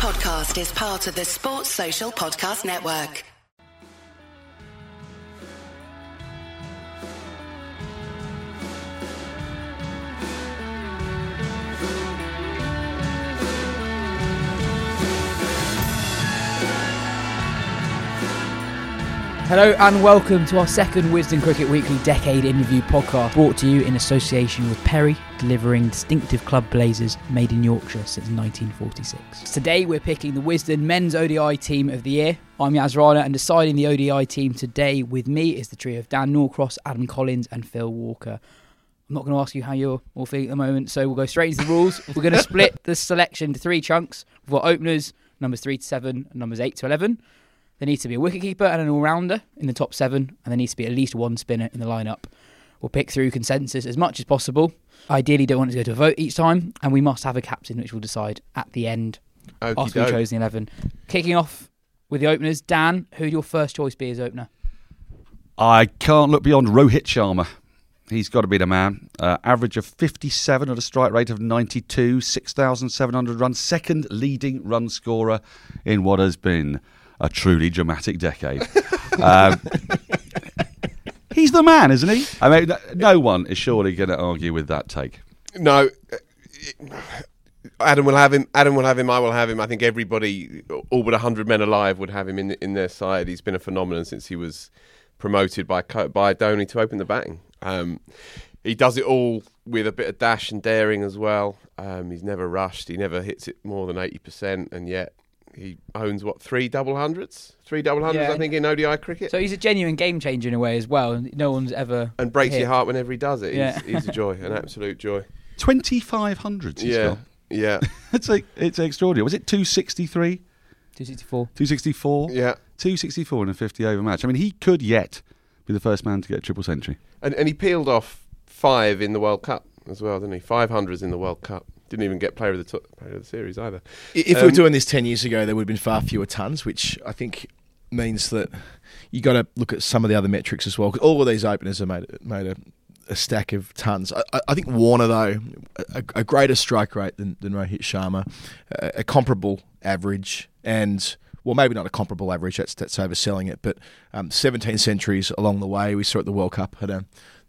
podcast is part of the Sports Social Podcast Network. Hello and welcome to our second Wisden Cricket Weekly Decade in Review podcast, brought to you in association with Perry, delivering distinctive club blazers made in Yorkshire since 1946. Today we're picking the Wisden Men's ODI Team of the Year. I'm Yas Rana and deciding the ODI team today with me is the trio of Dan Norcross, Adam Collins and Phil Walker. I'm not going to ask you how you're all feeling at the moment, so we'll go straight into the rules. We're going to split the selection into three chunks. We've got openers, numbers 3 to 7, and numbers 8 to 11. There needs to be a wicketkeeper and an all rounder in the top seven, and there needs to be at least one spinner in the lineup. We'll pick through consensus as much as possible. Ideally, don't want it to go to a vote each time, and we must have a captain which we'll decide at the end Okey after we've chosen the 11. Kicking off with the openers, Dan, who'd your first choice be as opener? I can't look beyond Rohit Sharma. He's got to be the man. Uh, average of 57 at a strike rate of 92, 6,700 runs, second leading run scorer in what has been a truly dramatic decade. um, he's the man, isn't he? I mean, no one is surely going to argue with that take. No, uh, Adam will have him. Adam will have him. I will have him. I think everybody, all but hundred men alive, would have him in in their side. He's been a phenomenon since he was promoted by Co- by Dhoni to open the batting. Um, he does it all with a bit of dash and daring as well. Um, he's never rushed. He never hits it more than eighty percent, and yet he owns what three double hundreds, three double hundreds, Yeah. I think, in ODI cricket. So he's a genuine game changer in a way as well. No one's ever and breaks hit. your heart whenever he does it. He's, Yeah. he's a joy, an absolute joy. 2,500 he's yeah, got. yeah, It's, like, it's extraordinary. Was it 263? 264. 264? yeah. 264 in a 50 over match. I mean, he could yet be the first man to get a triple century. And, and he peeled off five in the World Cup as well, didn't he? Five hundreds in the World Cup. Didn't even get player of the to- player of the series either. If we Um, were doing this 10 years ago, there would have been far fewer tons, which I think means that you got to look at some of the other metrics as well. all of these openers have made, made a, a stack of tons. I, I- I think Warner, though, a, a greater strike rate than, than Rohit Sharma, a, a comparable average, and well, maybe not a comparable average, that's, that's overselling it, but um, 17 centuries along the way. We saw at the World Cup, had a,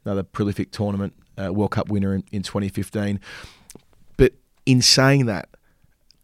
another prolific tournament, uh, World Cup winner in, in 2015. In saying that,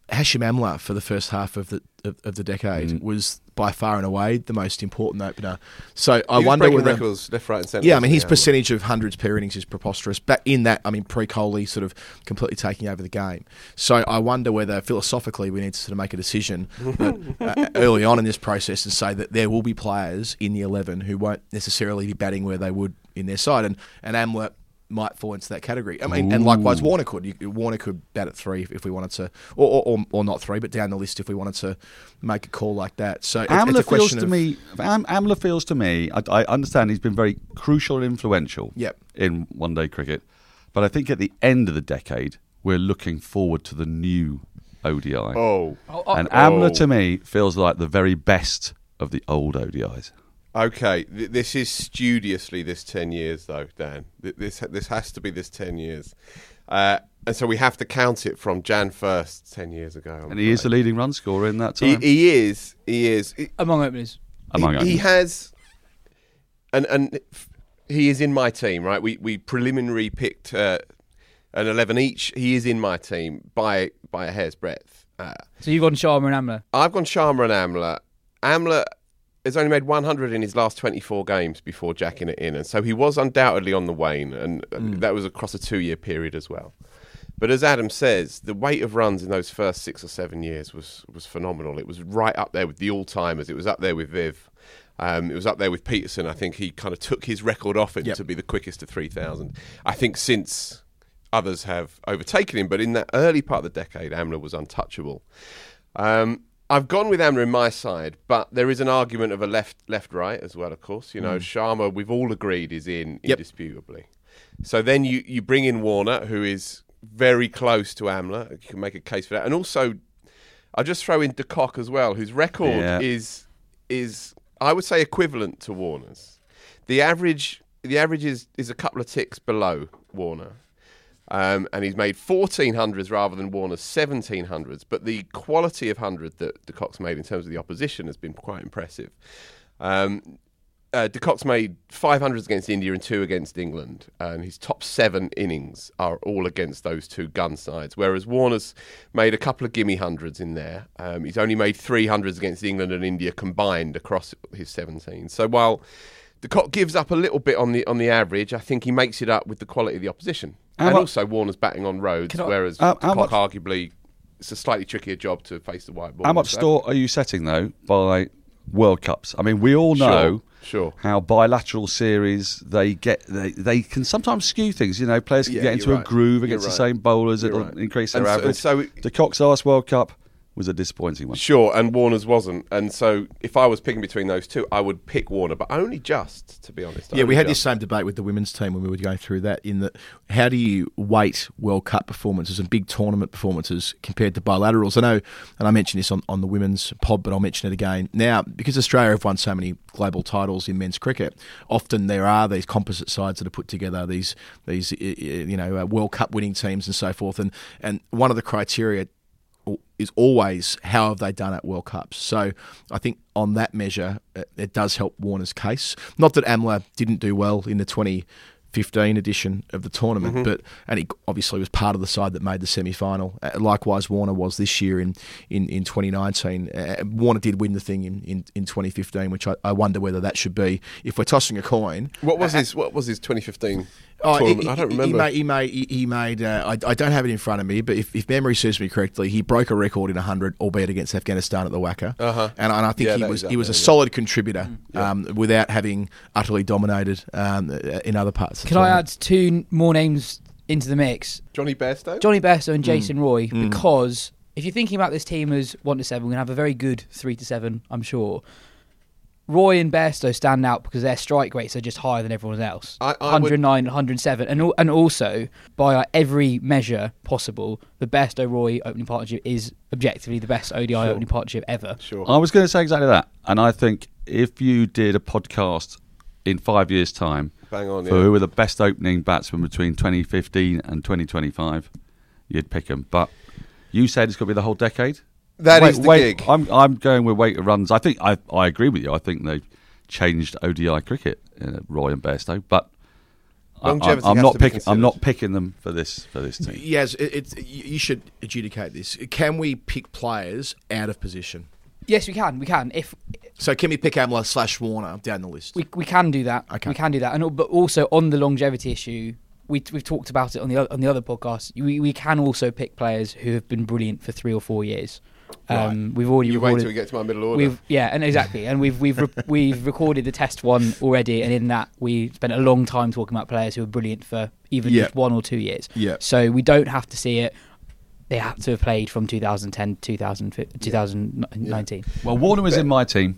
Hashim Amla for the first half of the of, of the decade Mm. was by far and away the most important opener. So I wonder whether records left, right, and centre. yeah, I mean his percentage of hundreds per innings is preposterous. But in that, I mean pre-Kohli sort of completely taking over the game. So I wonder whether philosophically we need to sort of make a decision that, uh, early on in this process and say that there will be players in the eleven who won't necessarily be batting where they would in their side, and and Amlet might fall into that category. I mean, and likewise Warner could. You, Warner could bat at three if, if we wanted to, or, or, or, or not three, but down the list if we wanted to make a call like that. So it's, it's Amla a feels to of, me. Am, Amla feels to me. I, I understand he's been very crucial and influential. Yep. In one-day cricket, but I think at the end of the decade, we're looking forward to the new ODI. Oh. oh, Oh, oh, and Amla Oh. to me feels like the very best of the old ODIs. Okay. This is studiously this ten years, though, Dan. This this has to be this ten years, uh, and so we have to count it from Jan first, ten years ago. I'm And he is the leading run scorer in that He, time. he is. He is. He- among openers. among he, others. he has, and and he is in my team, right? We we preliminary picked uh, an eleven each. He is in my team by by a hair's breadth. Uh, So you've gone Sharma and Amla. I've gone Sharma and Amla. Amla has only made 100 in his last 24 games before jacking it in, and so he was undoubtedly on the wane, and uh, that was across a two-year period as well. But as Adam says, the weight of runs in those first six or seven years was was phenomenal. It was right up there with the all-timers. It was up there with Viv. Um, it was up there with Pietersen. I think he kind of took his record off him Yep. to be the quickest to 3,000. I think since others have overtaken him, but in that early part of the decade, Amla was untouchable. Um, I've gone with Amla in my side, but there is an argument of a left left right as well, of course. You know, mm. Sharma, we've all agreed, is in Yep. indisputably. So then you, you bring in Warner, who is very close to Amla. You can make a case for that. And also, I'll just throw in De Kock as well, whose record Yeah. is is I would say equivalent to Warner's. The average the average is, is a couple of ticks below Warner. Um, and he's made 1400s rather than Warner's 1700s. But the quality of 100 that De Kock's made in terms of the opposition has been quite impressive. Um, uh, De Kock's made 500s against India and two against England. And his top seven innings are all against those two gun sides. Whereas Warner's made a couple of gimme hundreds in there. Um, he's only made 300s against England and India combined across his 17. So while De Kock gives up a little bit on the on the average, I think he makes it up with the quality of the opposition. And also Warner's batting on roads, I- whereas Uh, much- arguably it's a slightly trickier job to face the white ball. How much So- store are you setting though by World Cups? I mean, we all know Sure, sure. how bilateral series they get. They, they can sometimes skew things. You know, players can Yeah, get into a groove against the same bowlers. You're It'll right. increase their so- and average. so it- De Kock's last World Cup was a disappointing one. Sure, and Warner's wasn't. And so if I was picking between those two, I would pick Warner, but only just, to be honest. Yeah, we Only had this same debate with the women's team when we were going through that. In that, how do you weight World Cup performances and big tournament performances compared to bilaterals? I know, and I mentioned this on, on the women's pod, but I'll mention it again now because Australia have won so many global titles in men's cricket. Often there are these composite sides that are put together, these these you know uh, World Cup winning teams and so forth. And and one of the criteria is always how have they done at World Cups. So I think on that measure, uh, it does help Warner's case. Not that Amla didn't do well in the 2015 edition of the tournament, but and he obviously was part of the side that made the semi final. Uh, likewise, Warner was this year in in, in 2019. Uh, Warner did win the thing in, in, in 2015, which I, I wonder whether that should be if we're tossing a coin. What was his What was his 2015 Oh, tournament? he, I don't remember. He made, he made, he made uh, I, I don't have it in front of me, but if, if memory serves me correctly, he broke a record in 100, albeit against Afghanistan at the WACA. Uh-huh. And, and I think Yeah, he was is he was a yeah. solid contributor um, without having utterly dominated um, uh, in other parts. of the Can I add two more names into the mix? Jonny Bairstow? Jonny Bairstow Mm. and Jason Roy, because if you're thinking about this team as one to seven, we're gonna have a very good three to seven, I'm sure. Roy and Bairstow stand out because their strike rates are just higher than everyone else. I- I would- 109, 107, and and also by uh, every measure possible, the Bairstow Roy opening partnership is objectively the best ODI Sure. opening partnership ever. Sure. I was going to say exactly that, and I think if you did a podcast in five years' time Bang on, for yeah. who were the best opening batsmen between 2015 and 2025, you'd pick them. But you said it's got to be the whole decade. That That is is the gig. I'm I'm going with weight runs. I think I I agree with you. I think they've changed ODI cricket, uh, Roy and Bairstow, but. I- I'm, I'm not picking. I'm not picking them for this for this team. Yes, it, it's you you should adjudicate this. Can we pick players out of position? Yes, we can. We can. If So can we pick Amla slash Warner down the list? We we can do that. Okay. We can do that, and but also on the longevity issue, we we've talked about it on the on the other podcast. We we can also pick players who have been brilliant for three or four years. Um, We've already You wait recorded- till we get to my middle order. We've yeah, and exactly, and we've we've re- we've recorded the test one already, and in that we spent a long time talking about players who are brilliant for even Yeah. just one or two years. Yeah. So we don't have to see it. They have to have played from 2010 to 2000, 2019. Well, Warner was in my team,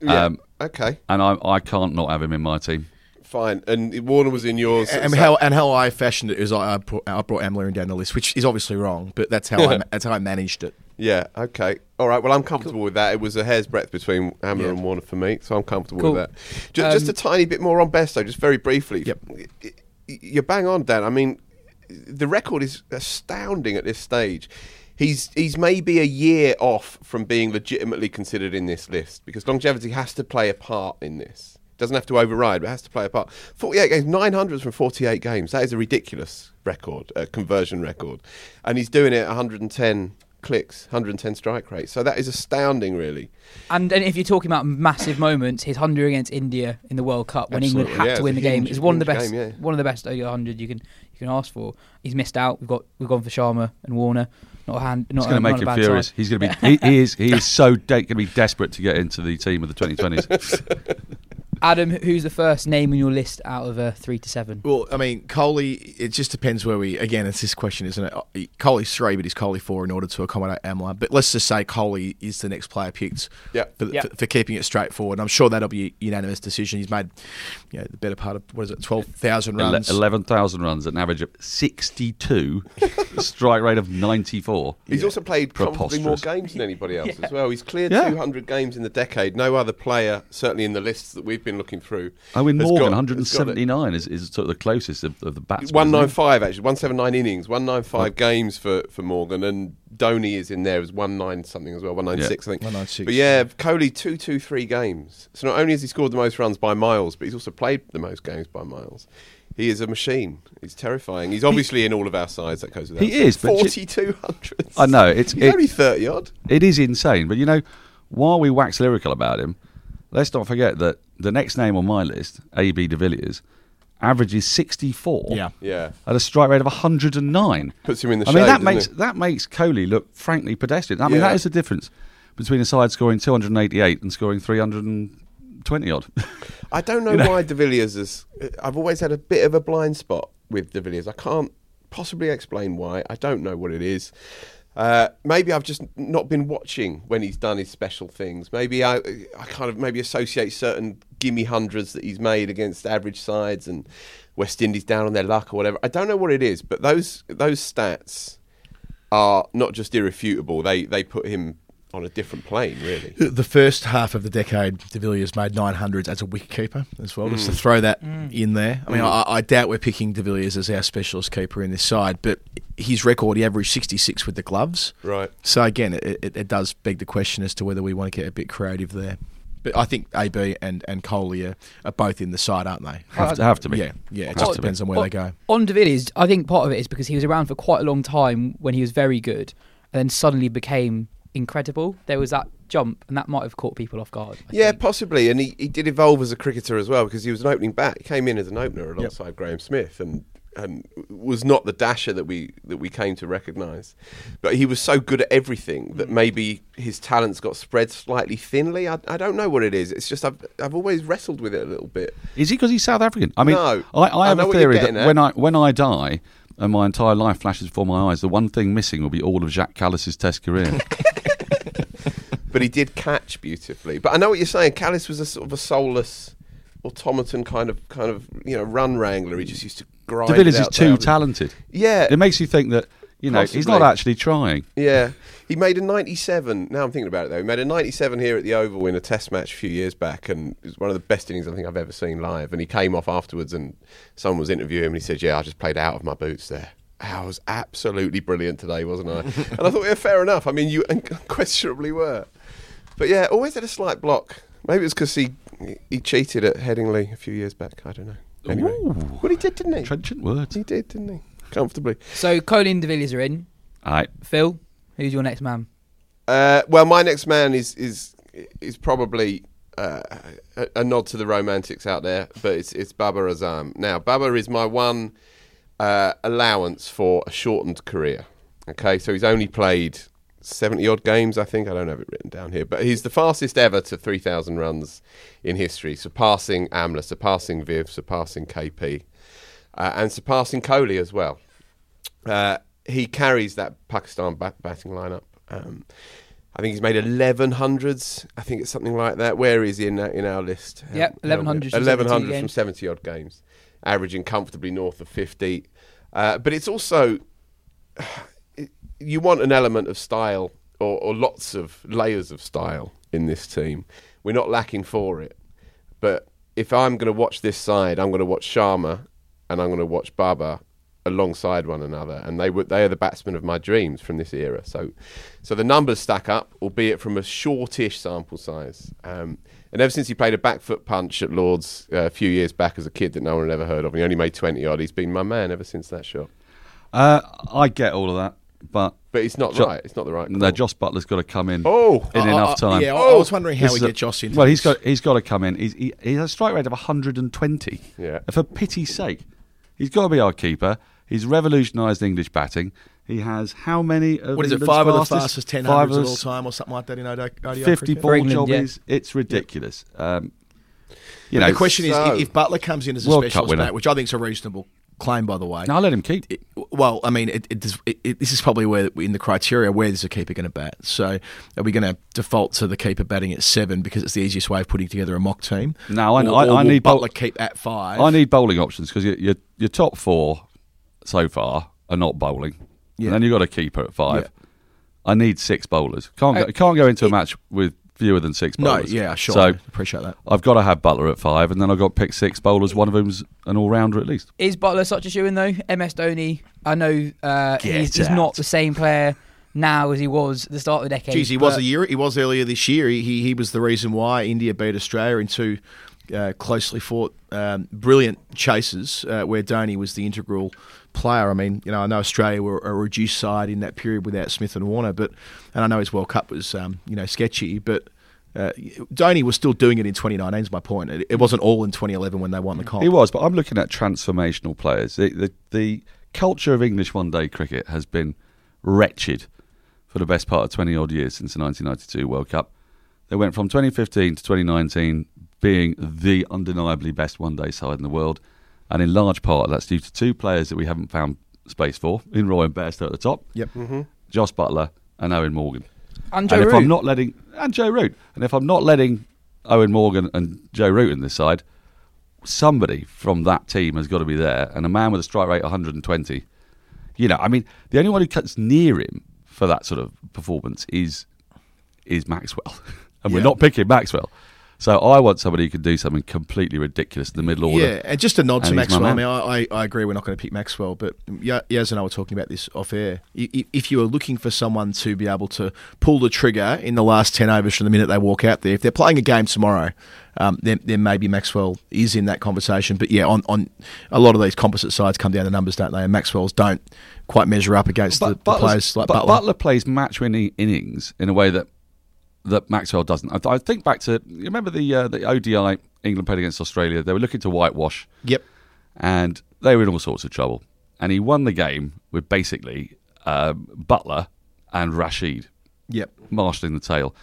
yeah. um, okay, and I I can't not have him in my team. Fine. And Warner was in yours. and so- how and how I fashioned it is I, I, brought, I brought Amla down the list, which is obviously wrong, but that's how I, that's how I managed it. Yeah, okay. All right, well, I'm comfortable with that. It was a hair's breadth between Amla Yeah. and Warner for me, so I'm comfortable Cool. with that. Just, just Um, a tiny bit more on Bairstow, just very briefly. Yep. Y- y- You're bang on, Dan. I mean, the record is astounding at this stage. He's he's maybe a year off from being legitimately considered in this list because longevity has to play a part in this. Doesn't have to override, but has to play a part. 48 games, 900 from 48 games. That is a ridiculous record, a conversion record. And he's doing it 110 clicks, 110 strike rate. So that is astounding, really. And, and if you're talking about massive moments, his hundred against India in the World Cup when England Absolutely, had yeah, to win the game huge- is one of the best. game, yeah. One of the best hundred you can you can ask for. He's missed out. We've got we've gone for Sharma and Warner. Not a hand. Not It's going a, to make not a him furious. side. He's going to be. he, he is. He is so de- going to be desperate to get into the team of the 2020s. Adam, who's the first name on your list out of a three to seven? Well, I mean, Kohli. It just depends where we. Again, it's this question, isn't it? Uh, Kohli's three, but he's Kohli four in order to accommodate Amla? But let's just say Kohli is the next player picked. Yep. For, Yep. for, for keeping it straightforward. And I'm sure that'll be a unanimous decision. He's made, you know, the better part of what is it, twelve thousand runs. 11,000 runs at an average of 62, strike rate of 94. He's also played probably more games than anybody else as well. He's cleared Yeah. 200 games in the decade. No other player, certainly in the lists that we've been been looking through. Oh, Eoin has Morgan, got- has got it. 179 is, is sort of the closest of, of the batsmen. One isn't nine he? five actually, one seven nine innings, one nine five games for, for Morgan, and Dhoni is in there as one nine something as well, one nine six I think. 196, But yeah, Kohli two two three games. So not only has he scored the most runs by miles, but he's also played the most games by miles. He is a machine. He's terrifying. He's obviously in all of our sides. That goes without He saying. is, but ju- forty two hundreds. I know, it's- he's it- only thirty odd. It is insane. But you know, while we wax lyrical about him, let's not forget that the next name on my list, AB de Villiers, averages 64 Yeah. Yeah, at a strike rate of 109. puts him in the I shade. mean, that makes it? that makes Kohli look frankly pedestrian. I mean, Yeah. that is the difference between a side scoring 288 and scoring 320 odd. I don't know, You know? why De Villiers is. I've always had a bit of a blind spot with De Villiers. I can't possibly explain why. I don't know what it is. Uh, maybe I've just not been watching when he's done his special things. Maybe I, I kind of maybe associate certain gimme hundreds that he's made against average sides and West Indies down on their luck or whatever. I don't know what it is, but those those stats are not just irrefutable. They they put him on a different plane, really. The first half of the decade, De Villiers made 900s as a wicketkeeper as well, just to mm. throw that mm. in there. I mean, mm. I, I doubt we're picking De Villiers as our specialist keeper in this side, but his record, he averaged 66 with the gloves. Right. So again, it, it, it does beg the question as to whether we want to get a bit creative there. But I think AB and, and Kohli are, are both in the side, aren't they? have, to, have to be. Yeah, yeah. It just to be. depends on where they go. On De Villiers, I think part of it is because he was around for quite a long time when he was very good, and then suddenly became incredible. There was that jump, and that might have caught people off guard. I Yeah, think. possibly. And he, he did evolve as a cricketer as well because he was an opening bat. He came in as an opener alongside Graeme Smith and and was not the dasher that we that we came to recognise. But he was so good at everything that mm. maybe his talents got spread slightly thinly. I, I don't know what it is. It's just I've I've always wrestled with it a little bit. Is he because he's South African? I mean, No. I, I I have know a theory that at. when I when I die and my entire life flashes before my eyes, the one thing missing will be all of Jacques Kallis's Test career. But he did catch beautifully. But I know what you're saying. Callis was a sort of a soulless automaton kind of kind of you know run wrangler. He just used to grind. De Villiers it is out too talented. Yeah, It makes you think that you know he's not actually trying. Yeah, he made a 97. Now I'm thinking about it though. He made a 97 here at the Oval in a Test match a few years back, and it was one of the best innings I think I've ever seen live. And he came off afterwards, and someone was interviewing him, and he said, "Yeah, I just played out of my boots there." I was absolutely brilliant today, wasn't I? and I thought, yeah, fair enough. I mean, you unquestionably were. But yeah, always had a slight block. Maybe it's because he he cheated at Headingley a few years back. I don't know. Anyway, Ooh. well, he did, didn't he? Trenchant words. He did, didn't he? Comfortably. So Colin and De Villiers are in. All right. Phil, who's your next man? Uh, well, my next man is is is probably uh, a, a nod to the romantics out there, but it's it's Babar Azam. Now, Babar is my one uh, allowance for a shortened career. Okay, so he's only played seventy odd games, I think. I don't have it written down here, but he's the fastest ever to three thousand runs in history, surpassing Amla, surpassing Viv, surpassing KP, uh, and surpassing Kohli as well. Uh, he carries that Pakistan bat- batting lineup. Um, I think he's made 1100s. I think it's something like that. Where is he in, in our list? Yep, 1100s from 1100 from 70 odd games, averaging comfortably north of 50. Uh, but it's also, it, you want an element of style or, or lots of layers of style in this team. We're not lacking for it. But if I'm going to watch this side, I'm going to watch Sharma and I'm going to watch Babar alongside one another, and they were they are the batsmen of my dreams from this era. So, so the numbers stack up, albeit from a shortish sample size. Um, and ever since he played a back foot punch at Lords uh, a few years back as a kid that no one had ever heard of, and he only made twenty odd. He's been my man ever since that shot. Uh, I get all of that, but But it's not Jo- right. It's not the right. no, call. Jos Buttler's got to come in Oh, in I- enough I- time. Yeah, I- I Oh! was wondering how This we is a- get Jos into Well, he's this. got he's got to come in. He's, he, he has a strike rate of 120. Yeah. For pity's sake, he's got to be our keeper. He's revolutionised English batting. He has how many? Of What is it? England's Five of the fastest? fastest ten Five hundreds of of all time, or something like that in ODI. ODI 50 ball For England, yeah. It's ridiculous. Um, you But know, the question is, so- if if Buttler comes in as a World Cup specialist winner. bat, which I think is a reasonable claim, by the way. I'll let him keep. it- well, I mean, it, it, it, it, this is probably where in the criteria where is a keeper going to bat. So, are we going to default to the keeper batting at seven because it's the easiest way of putting together a mock team? No, I- Or- I- or I need bol- Buttler keep at five. I need bowling options because your, your your top four so far are not bowling. Yeah. And then you've got a keeper at five. Yeah. I need six bowlers. Can't Uh, go, can't go into a match with fewer than six No, yeah, sure. So appreciate that. I've got to have Buttler at five, and then I've got to pick six bowlers. One of them's an all rounder at least. Is Buttler such a shoe in though? MS Dhoni, I know uh, he's, he's not the same player now as he was at the start of the decade. Geez, he was a year. He was earlier this year. He he, he was the reason why India beat Australia in two uh, closely fought, um, brilliant chases uh, where Dhoni was the integral player. I mean, you know, I know Australia were a reduced side in that period without Smith and Warner, but and I know his World Cup was um, you know sketchy, but. Uh, Dhoni was still doing it in 2019. Is my point. It, it wasn't all in 2011 when they won the comp. He was, but I'm looking at transformational players. The, the, the culture of English one day cricket has been wretched for the best part of 20 odd years since the 1992 World Cup. They went from 2015 to 2019 being the undeniably best one day side in the world. And in large part, that's due to two players that we haven't found space for in Roy and Bairstow at the top Yep. Mm-hmm. Jos Buttler and Eoin Morgan. and Joe and if Root. I'm not letting and Joe Root, and if I'm not letting Eoin Morgan and Joe Root in this side, somebody from that team has got to be there, and a man with a strike rate of 120. You know, I mean, the only one who cuts near him for that sort of performance is is Maxwell, and we're not picking Maxwell. So I want somebody who can do something completely ridiculous in the middle order. Yeah, and just a nod to And my Maxwell. I mean, I, I, agree we're not going to pick Maxwell, but Ya- Yas and I were talking about this off air. If you are looking for someone to be able to pull the trigger in the last 10 overs from the minute they walk out there, if they're playing a game tomorrow, um, then, then maybe Maxwell is in that conversation. But yeah, on, on a lot of these composite sides come down to numbers, don't they? And Maxwell's don't quite measure up against the, the players like but Buttler. Buttler plays match-winning innings in a way that that Maxwell doesn't. I, I think back to you remember the uh, the ODI England played against Australia. They were looking to whitewash, Yep. and they were in all sorts of trouble. And he won the game with basically um, Buttler and Rashid Yep. marshalling the tail.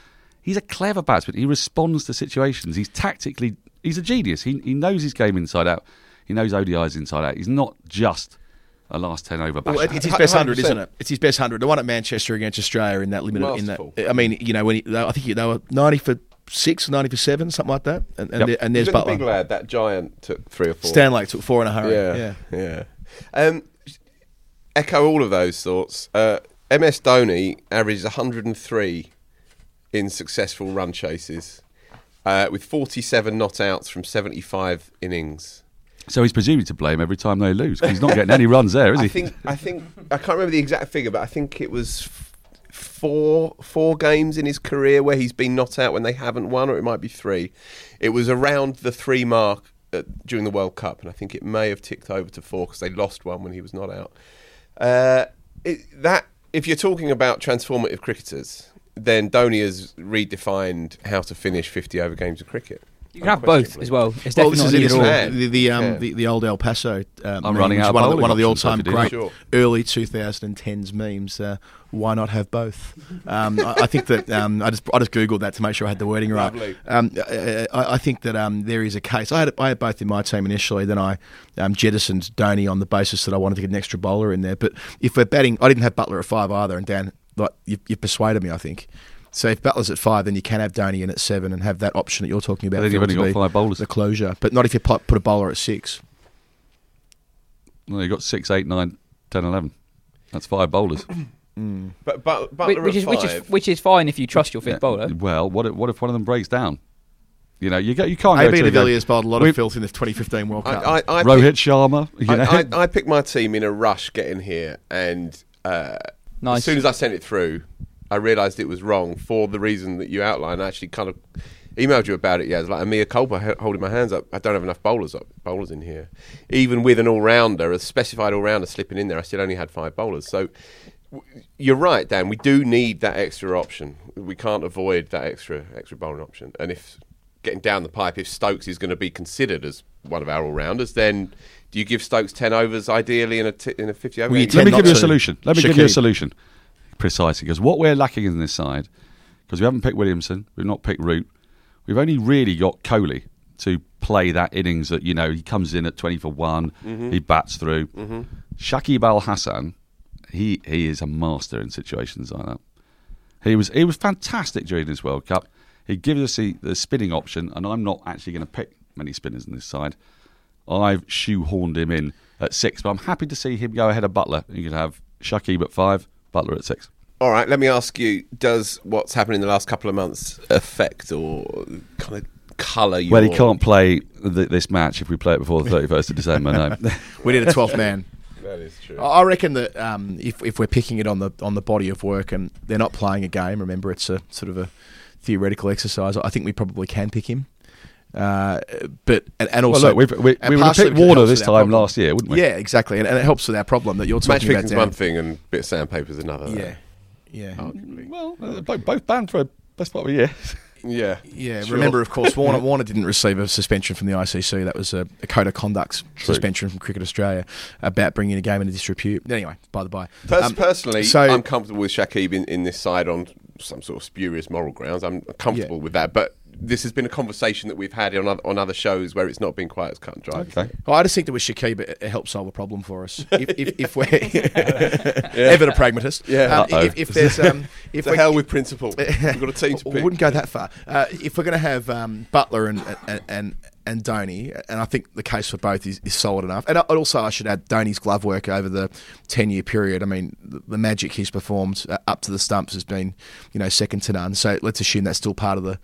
He's a clever batsman. He responds to situations. He's tactically. He's a genius. He he knows his game inside out. He knows ODIs inside out. He's not just a last ten over Well, it's his best 100%. hundred, isn't it? It's his best hundred. The one at Manchester against Australia in that limited. In that, I mean, you know, when he, I think they were ninety for six, 90 for seven, something like that. And, and, Yep. there- and there's Even the big lad, that giant took three or four. Stanlake took four in a hurry. Yeah, Yeah. yeah. Um, echo all of those thoughts. Uh, MS Dhoni averages 103 in successful run chases, uh, with 47 not outs from 75 innings. So he's presumably to blame every time they lose he's not getting any runs there, is he? I think I think I can't remember the exact figure, but I think it was f- four four games in his career where he's been not out when they haven't won, or it might be three. It was around the three mark uh, during the World Cup, and I think it may have ticked over to four because they lost one when he was not out. Uh, it, that if you're talking about transformative cricketers, then Dhoni has redefined how to finish 50 over games of cricket. You can have both as well. It's Well, definitely this is it. either This or. is Man. the the, um, Yeah. the the old El Paso. Um, I'm running meme, out of one of the, bowling one of the options all-time if you do. great Sure. early 2010s memes. Uh, why not have both? Um, I, I think that um, I just I just googled that to make sure I had the wording right. Um, I, I I think that um, there is a case. I had I had both in my team initially. Then I um, jettisoned Dhoni on the basis that I wanted to get an extra bowler in there. But if we're batting, I didn't have Buttler at five either. And Dan, like you, you persuaded me. I think. So if Buttler's at five, then you can have Dhoni in at seven and have that option that you're talking about. But then you've only got five bowlers. The closure, but not if you put put a bowler at six. Well, you've got six, eight, nine, ten, eleven. That's five bowlers. But, but Which, Buttler which at is which is which is fine if you trust your fifth bowler. Well, what if, what if one of them breaks down? You know, you go, you can't go AB to de a game- Villiers bowled a lot We- of filth in the 2015 World Cup. I, I, I Rohit Sharma. You know, I, I, I picked my team in a rush getting here, and uh, Nice. as soon as I sent it through, I realised it was wrong for the reason that you outlined. I actually kind of emailed you about it. Yeah, it's like a mere culpa holding my hands up. I don't have enough bowlers up, bowlers in here. Even with an all rounder, a specified all rounder slipping in there, I still only had five bowlers. So. You're right, Dan. We do need that extra option. We can't avoid that extra extra bowling option. And if getting down the pipe, if Stokes is going to be considered as one of our all rounders, then do you give Stokes ten overs ideally in a t- in a fifty over? Well. Let me give you a solution. Let me give you a solution. Precisely, because what we're lacking in this side, because we haven't picked Williamson, we've not picked Root, we've only really got Coley to play that innings that you know he comes in at twenty for one, mm-hmm. he bats through. Mm-hmm. Shakib Al Hasan, he he is a master in situations like that. He was he was fantastic during this World Cup. He gives us the, the spinning option, and I'm not actually going to pick many spinners in this side. I've shoehorned him in at six, but I'm happy to see him go ahead of Buttler. You could have Shakib at five, Buttler at six. All right, let me ask you: Does what's happened in the last couple of months affect or kind of colour your? Well, he can't play th- this match if we play it before the 31st of December. No. We need a 12th man. That is true. I I reckon that um, if if we're picking it on the on the body of work and they're not playing a game, remember it's a sort of a theoretical exercise. I think we probably can pick him. Uh, but and, and Well, also look, we've, we, and we would have picked because Warner this time problem. last year, wouldn't we? Yeah, exactly, and, and it helps with our problem that you're Match talking about. fixing's Dan. one thing and bit of sandpaper is another. though. Yeah, yeah, arguably. Well, uh, both, both banned for a best part of a year. Yeah, yeah. Sure. Remember, of course, Warner Warner didn't receive a suspension from the ICC. That was a, a code of conduct suspension from Cricket Australia about bringing a game into disrepute. Anyway, by the by, Pers- Um, personally, so- I'm comfortable with Shakib in, in this side on some sort of spurious moral grounds. I'm comfortable with that, but this has been a conversation that we've had on other, on other shows where it's not been quite as cut and dry. Okay. Well, I just think that with Shakib, it, it helps solve a problem for us. If, if, if we're ever a pragmatist, Yeah. Um, if, if there's um, if The we hell with principle. We've got a team to pick. wouldn't go that far. Uh, if we're going to have um, Buttler and and and, and Dhoni, and I think the case for both is, is solid enough. And I- also, I should add Dhoni's glove work over the ten year period. I mean, the, the magic he's performed uh, up to the stumps has been, you know, second to none. So let's assume that's still part of the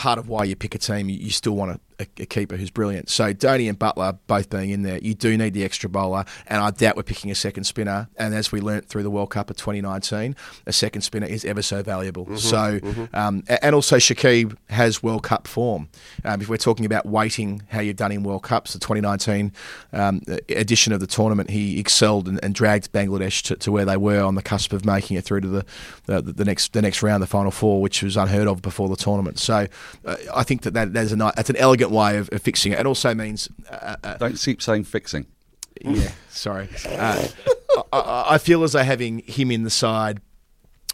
part of why you pick a team, you, still want a, a, a keeper who's brilliant. So Dhoni and Buttler both being in there, you do need the extra bowler, and I doubt we're picking a second spinner. And as we learnt through the World Cup of 2019, a second spinner is ever so valuable. so, Um, and also Shakib has World Cup form. Um, if we're talking about weighting how you've done in World Cups, the 2019 um, edition of the tournament, he excelled and, and dragged Bangladesh to, to where they were on the cusp of making it through to the, the the next the next round, the final four, which was unheard of before the tournament. So, uh, I think that, that that's a ni- that's an elegant way of, of fixing it. It also means uh, uh, Don't keep saying fixing. yeah, sorry. Uh, I, I I feel as though having him in the side,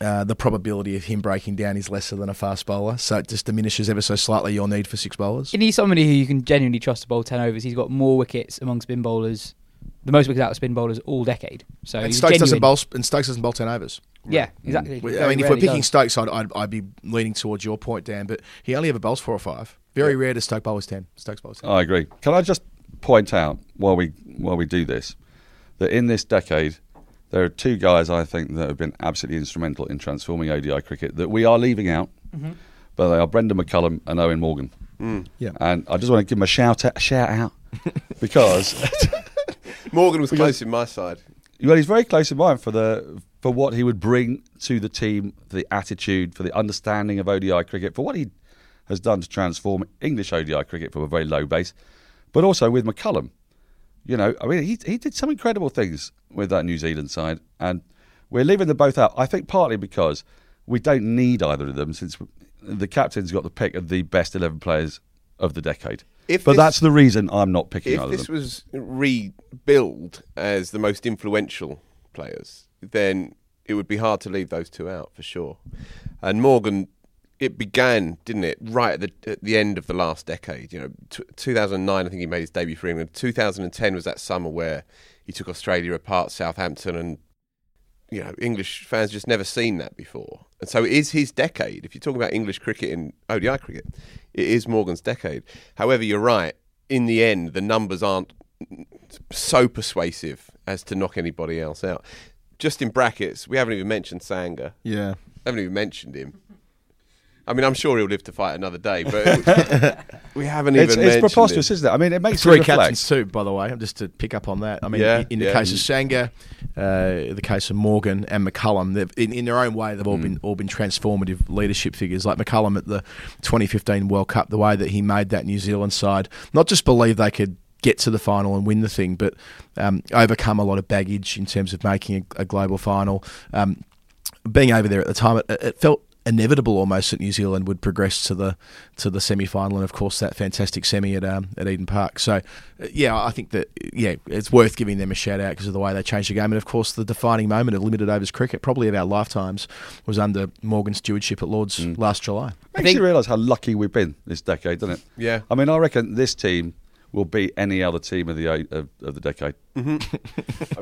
uh, the probability of him breaking down is lesser than a fast bowler. So it just diminishes ever so slightly your need for six bowlers. You need somebody who you can genuinely trust to bowl 10 overs. He's got more wickets among spin bowlers, the most wickets out of spin bowlers all decade. So And he's Stokes doesn't genuine. bowl, and Stokes doesn't bowl ten overs. Yeah, exactly. I mean, if we're picking does. Stokes, I'd, I'd, I'd be leaning towards your point, Dan. But he only ever bowls four or five. Very rare to Stoke bowl as ten. Stokes bowls ten. I agree. Can I just point out while we while we do this that in this decade there are two guys I think that have been absolutely instrumental in transforming ODI cricket that we are leaving out, mm-hmm. but they are Brendon McCullum and Eoin Morgan. Mm. Yeah. And I just want to give them a shout out, shout out because Morgan was close in my side. well, he's very close in mind for the for what he would bring to the team, for the attitude, for the understanding of ODI cricket, for what he has done to transform English ODI cricket from a very low base, but also with McCullum. You know, I mean, he he did some incredible things with that New Zealand side, and we're leaving them both out. I think partly because we don't need either of them, since the captain's got the pick of the best eleven players of the decade. If but this- that's the reason I'm not picking If either this of them. was rebuilt as the most influential players, then it would be hard to leave those two out for sure. And Morgan, it began, didn't it, right at the at the end of the last decade. You know, t- 2009, I think he made his debut for England. 2010 was that summer where he took Australia apart, Southampton, and you know, English fans just never seen that before. And so it is his decade. If you're talking about English cricket and ODI cricket, it is Morgan's decade. However, you're right. In the end, the numbers aren't so persuasive as to knock anybody else out. Just in brackets, we haven't even mentioned Sanga. Yeah. haven't even mentioned him. I mean, I'm sure he'll live to fight another day, but we haven't even It's, it's preposterous, him. isn't it? I mean, it makes Three you reflect. captains too, by the way. Just to pick up on that. I mean, Yeah, in the yeah. case of Sanga, uh, the case of Morgan and McCullum, they've, in, in their own way, they've all been all been transformative leadership figures. Like McCullum at the 2015 World Cup, the way that he made that New Zealand side not just believe they could get to the final and win the thing, but um, overcome a lot of baggage in terms of making a, a global final. Um, being over there at the time, it, it felt inevitable almost that New Zealand would progress to the to the semi final, and of course that fantastic semi at um, at Eden Park. So, uh, yeah, I think that yeah, it's worth giving them a shout out because of the way they changed the game, and of course the defining moment of limited overs cricket, probably of our lifetimes, was under Morgan's stewardship at Lords last July. Makes think- you realise how lucky we've been this decade, doesn't it? Yeah. I mean, I reckon this team will beat any other team of the eight- of, of the decade. I think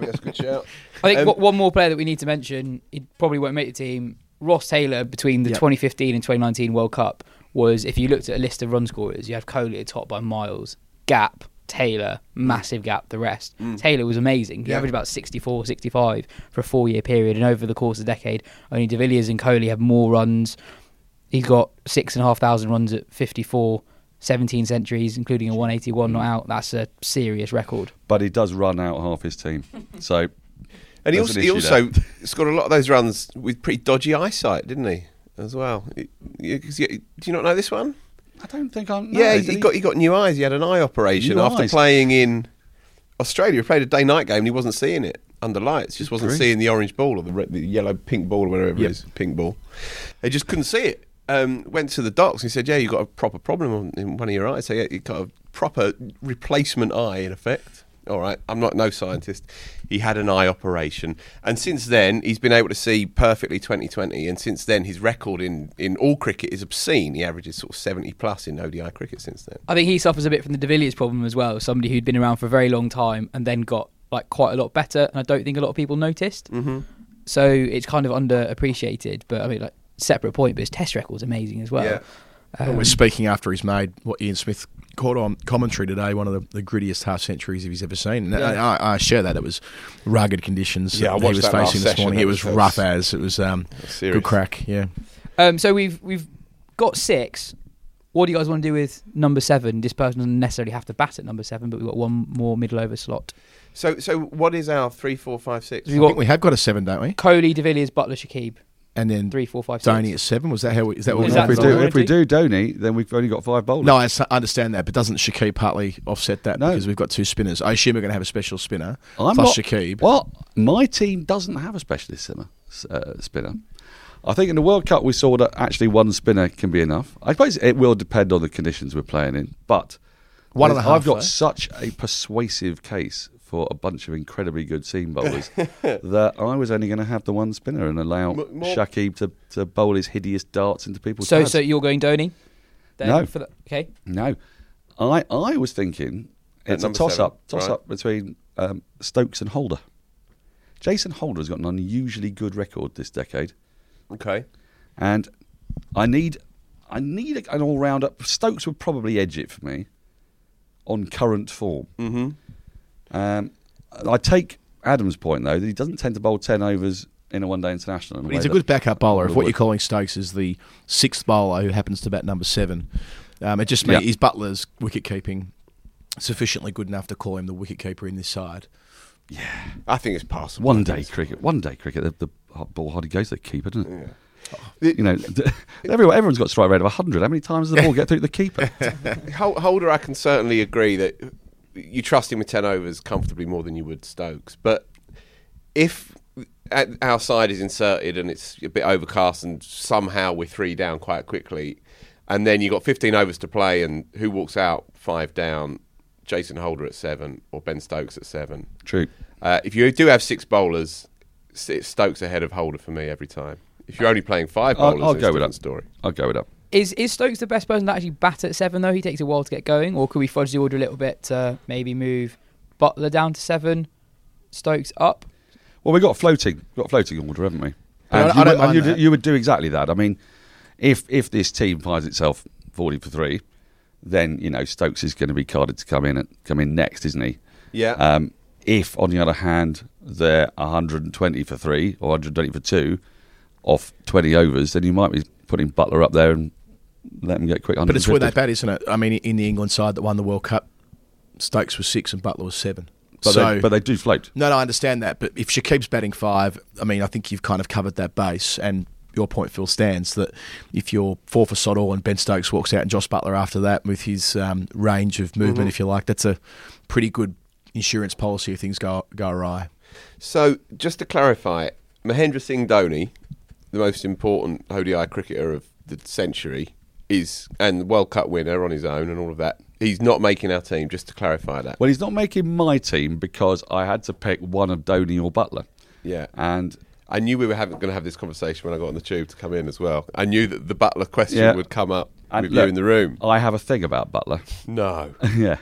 that's a good shout. I think Um, one- one more player that we need to mention, he probably won't make the team. Ross Taylor between the Yep. 2015 and 2019 World Cup was, if you looked at a list of run scorers, you had Kohli at top by miles, Gap Taylor, mm. massive gap. The rest, mm. Taylor was amazing. He Yeah. averaged about 64, 65 for a four-year period, and over the course of the decade, only De Villiers and Kohli have more runs. He's got six and a half thousand runs at 54, 17 centuries, including a 181 not out. That's a serious record. But he does run out half his team. So And he also, he also scored a lot of those runs with pretty dodgy eyesight, didn't he? As well. Y- y- Do you not know this one? I don't think I'm. no, yeah, did he, got he got new eyes. He had an eye operation New after eyes? playing in Australia. He played a day night game and he wasn't seeing it under lights. Just wasn't grief. seeing the orange ball or the, red, the yellow pink ball or whatever Yep. it is. Pink ball. They just couldn't see it. Um, went to the docs and he said, "Yeah, you've got a proper problem in one of your eyes. So yeah, you got a proper replacement eye in effect." All right, I'm not no scientist. He had an eye operation, and since then he's been able to see perfectly 2020. And since then, his record in, in all cricket is obscene. He averages sort of 70 plus in ODI cricket since then. I think he suffers a bit from the De Villiers problem as well. Somebody who'd been around for a very long time and then got like quite a lot better, and I don't think a lot of people noticed. Mm-hmm. So it's kind of underappreciated. But I mean, like separate point, but his Test record's amazing as well. Yeah. Um, We're speaking after he's made what Ian Smith caught on commentary today, one of the, the grittiest half centuries he's ever seen. And Yeah. I, I share that. It was rugged conditions Yeah, that he was that facing this morning. That It was- was rough as. It was um, good crack, yeah. Um, so we've we've got six. What do you guys want to do with number seven? This person doesn't necessarily have to bat at number seven, but we've got one more middle over slot. So, so what is our three, four, five, six? We've I got think we have got a seven, don't we? Kohli, De Villiers, Buttler, Shakib. And then Three, four, five, six. Dhoni at seven. Was that how? We, is that what Is we that if we do, we're if we do Dhoni, then we've only got five bowlers. No, I understand that, but doesn't Shakib partly offset that No. because we've got two spinners? I assume we're going to have a special spinner I'm plus not, Shakib. Well, my team doesn't have a specialist spinner. Uh, spinner. I think in the World Cup we saw that actually one spinner can be enough. I suppose it will depend on the conditions we're playing in, but One and a half, I've got though. such a persuasive case for a bunch of incredibly good seam bowlers that I was only going to have the one spinner and allow M- more- Shakib to, to bowl his hideous darts into people's So, pads. so you're going Dhoni? Then No. For the, okay. No, I I was thinking At it's a number toss seven, up, toss right. up between um, Stokes and Holder. Jason Holder has got an unusually good record this decade, Okay. and I need I need an all rounder. Up Stokes would probably edge it for me on current form. Mm-hmm. Um, I take Adam's point though that he doesn't tend to bowl ten overs in a one day international. in But way he's a good backup bowler. If what would. you're calling Stokes is the sixth bowler who happens to bat number seven, um, it just means Yeah. his Buttler's wicket keeping sufficiently good enough to call him the wicket keeper in this side. Yeah, I think it's possible. One day cricket, one day cricket, the, the ball hardly goes to the keeper, doesn't it? You know, everyone, everyone's got a strike rate of 100. How many times does the ball get through the keeper? Holder, I can certainly agree that you trust him with 10 overs comfortably more than you would Stokes. But if our side is inserted and it's a bit overcast and somehow we're three down quite quickly, and then you've got 15 overs to play, and who walks out five down? Jason Holder at seven or Ben Stokes at seven. True. Uh, if you do have six bowlers, S- Stokes ahead of Holder for me every time. If you're only playing five I'll- bowlers, I'll it's go a with that. story. I'll go with that. Is is Stokes the best person to actually bat at seven though? He takes a while to get going, or could we fudge the order a little bit to maybe move Buttler down to seven, Stokes up? Well, we've got floating, got floating order, haven't we? I don't- And, I you, don't would, and mind you, that. you would do exactly that. I mean, if if this team finds itself 40 for three, then you know Stokes is going to be carded to come in and come in next, isn't he? Yeah. Um, if, on the other hand, they're 120 for three or 120 for two off 20 overs, then you might be putting Buttler up there and let him get quick. On it but it's where they 150. bat, isn't it? I mean, in the England side that won the World Cup, Stokes was six and Buttler was seven. But, so, they, but they do float. no, no, I understand that. But if Shakib's batting five, I mean, I think you've kind of covered that base. And your point, Phil, stands that if you're four for sod all and Ben Stokes walks out and Jos Buttler after that with his um, range of movement, if you like, that's a pretty good insurance policy if things go go awry. So, just to clarify, Mahendra Singh Dhoni, the most important ODI cricketer of the century, is and World Cup winner on his own and all of that. He's not making our team. Just to clarify that. Well, he's not making my team because I had to pick one of Dhoni or Buttler. Yeah, And I knew we were going to have this conversation when I got on the tube to come in as well. I knew that the Buttler question Yeah. would come up And with look- you in the room. I have a thing about Buttler. No, yeah.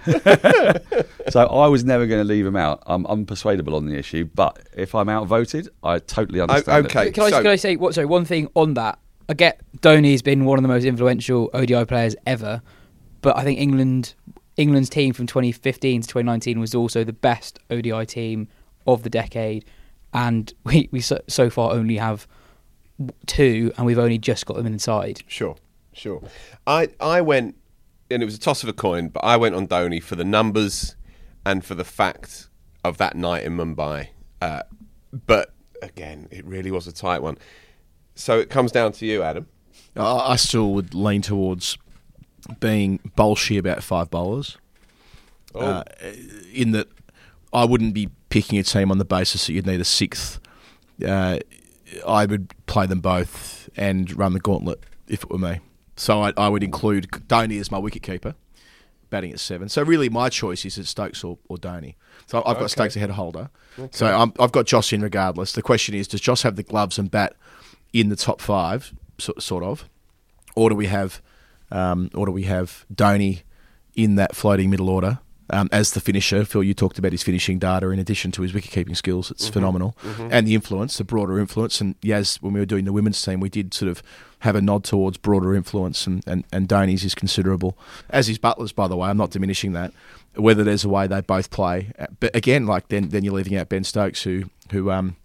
so I was never going to leave him out. I'm unpersuadable on the issue, but if I'm outvoted, I totally understand. okay. It. Can I, so- can I say what? Sorry, one thing on that. I get Dhoni's been one of the most influential ODI players ever, but I think England England's team from 2015 to 2019 was also the best ODI team of the decade, and we, we so, so far only have two, and we've only just got them inside. Sure, sure. I I went, and it was a toss of a coin, but I went on Dhoni for the numbers and for the fact of that night in Mumbai. Uh, but again, it really was a tight one. So it comes down to you, Adam. I I still would lean towards being bolshy about five bowlers. Oh. Uh, in that, I wouldn't be picking a team on the basis that you'd need a sixth. Uh, I would play them both and run the gauntlet if it were me. So I, I would include Dhoni as my wicketkeeper, batting at seven. So really, my choice is at Stokes or, or Dhoni. So I've got Okay. Stokes ahead of holder. So I'm, I've got Jos in regardless. The question is, does Jos have the gloves and bat in the top five, so, sort of, or do we have, um, or do we have Dhoni in that floating middle order um, as the finisher? Phil, you talked about his finishing data in addition to his wicket keeping skills. It's phenomenal, and the influence, the broader influence. And Yas, when we were doing the women's team, we did sort of have a nod towards broader influence, and and, and Dhoni's is considerable, as is Buttler's, by the way. I'm not diminishing that. Whether there's a way they both play, but again, like then then you're leaving out Ben Stokes, who who um.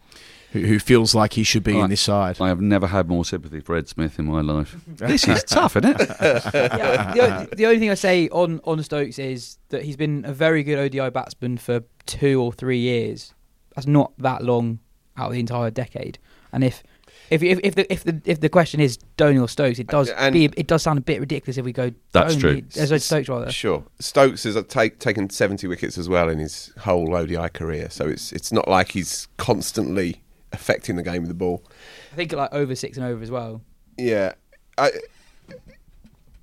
Who, who feels like he should be in this side? I have never had more sympathy for Ed Smith in my life. this is tough, isn't it? yeah, the, only- the only thing I say on, on Stokes is that he's been a very good ODI batsman for two or three years. That's not that long out of the entire decade. And if if if, if the if the if the question is Dhoni or Stokes, it does And- be it does sound a bit ridiculous if we go That's Dhoni, true. As Stokes rather. Sure. Stokes has uh, take, taken 70 wickets as well in his whole ODI career, so it's it's not like he's constantly affecting the game with the ball. I think like over six and over as well. Yeah, I,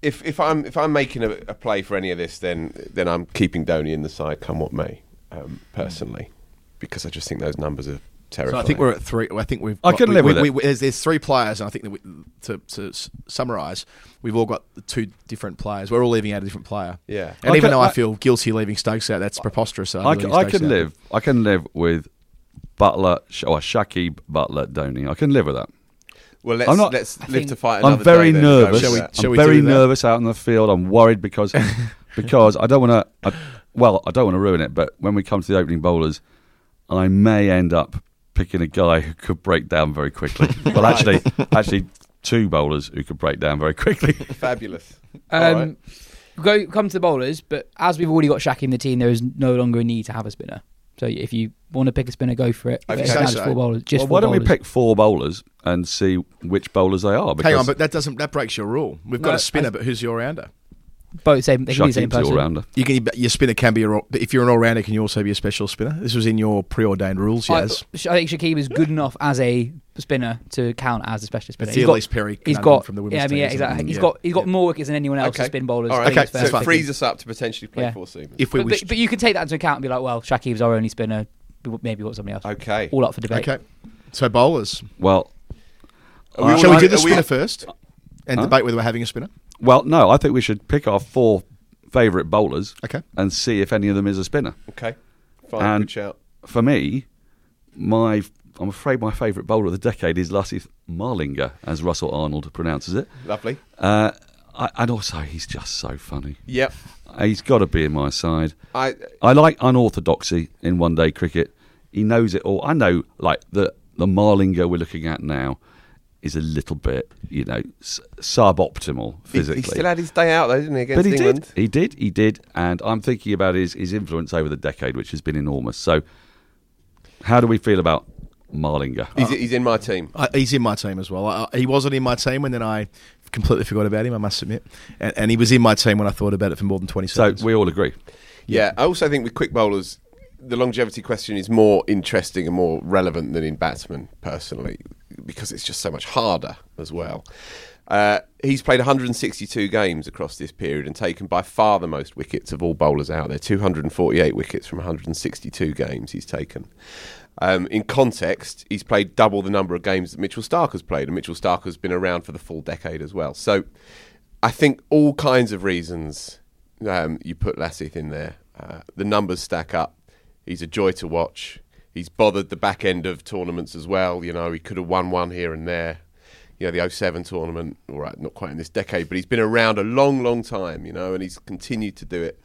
if if I'm if I'm making a, a play for any of this, then then I'm keeping Dhoni in the side, come what may, um, personally, because I just think those numbers are So. I think we're at three. I think we've. I got- can we, live we, with it. we- there's, there's three players, and I think that we, to, to s- summarise, we've all got the two different players. We're all leaving out a different player. Yeah. And I even can- though I, I- feel guilty leaving Stokes out, that's preposterous. I, leaving can, I can out. live. I can live with Buttler, Sh- or Shakib Buttler, Dhoni. I can live with that. well, let's I'm not- let's live to fight another I'm very day then and go nervous. Shall we- shall I'm do very nervous out in the field. I'm worried because because I don't want to. Well, I don't want to ruin it, but when we come to the opening bowlers, I may end up picking a guy who could break down very quickly. well, actually, actually, two bowlers who could break down very quickly. Fabulous. Um, right. Go come to the bowlers, but as we've already got Shaq in the team, there is no longer a need to have a spinner. So if you want to pick a spinner, go for it. If you But say now just so. four bowlers. Just well, four why don't we pick four bowlers and see which bowlers they are? Because Hang on, but that doesn't that breaks your rule. We've got No, a spinner, I- but who's your rounder? both same? They can be the same Shakib's person. all rounder. You can your spinner can be a but if you're an all rounder, can you also be a special spinner? This was in your preordained rules, I, yes. I think Shakib is good enough as a spinner to count as a specialist spinner. It's the He's got- Ellyse Perry He's conundrum got from the women's yeah, I mean, team, yeah, isn't exactly. He's Yeah. got he's got Yeah. more wickets than anyone else Okay. to spin bowlers. All right. Okay, it's fair that's so it fine. frees us up to potentially play Yeah. four seamers. If we But, wish, but, but you can take that into account and be like, well, Shakib's our only spinner. Maybe we've got somebody else. Okay. All up for debate. okay. So bowlers. Well, we Shall we do the are we- spinner first and Huh? debate whether we're having a spinner? well, no. I think we should pick our four favourite bowlers Okay. and see if any of them is a spinner. Okay. Fine. And- good shout. For me, my I'm afraid my favourite bowler of the decade is Lasith Marlinger, as Russell Arnold pronounces it. Lovely. Uh, I, and also, he's just so funny. Yep. He's got to be in my side. I I like unorthodoxy in one day cricket. He knows it all. I know, like the the Marlinger we're looking at now is a little bit, you know, suboptimal he, physically. he still had his day out though, didn't he? Against but he England. did, he did, he did, and I'm thinking about his his influence over the decade, which has been enormous. So, how do we feel about Marlinger? He's, he's in my team. I, he's in my team as well. I, I- he wasn't in my team, and then I completely forgot about him. I must admit, and, and he was in my team when I thought about it for more than twenty seconds. So we all agree. Yeah. I also think with quick bowlers, the longevity question is more interesting and more relevant than in batsmen, personally, because it's just so much harder as well. Uh, he's played 162 games across this period and taken by far the most wickets of all bowlers out there 248 wickets from 162 games he's taken. Um, in context, he's played double the number of games that Mitchell Starc has played, and Mitchell Starc has been around for the full decade as well. So I think all kinds of reasons um, you put Lasith in there. Uh, the numbers stack up. He's a joy to watch. He's bothered the back end of tournaments as well. You know, he could have won one here and there. You know, the 07 tournament, all right, not quite in this decade, but he's been around a long, long time, you know, and he's continued to do it.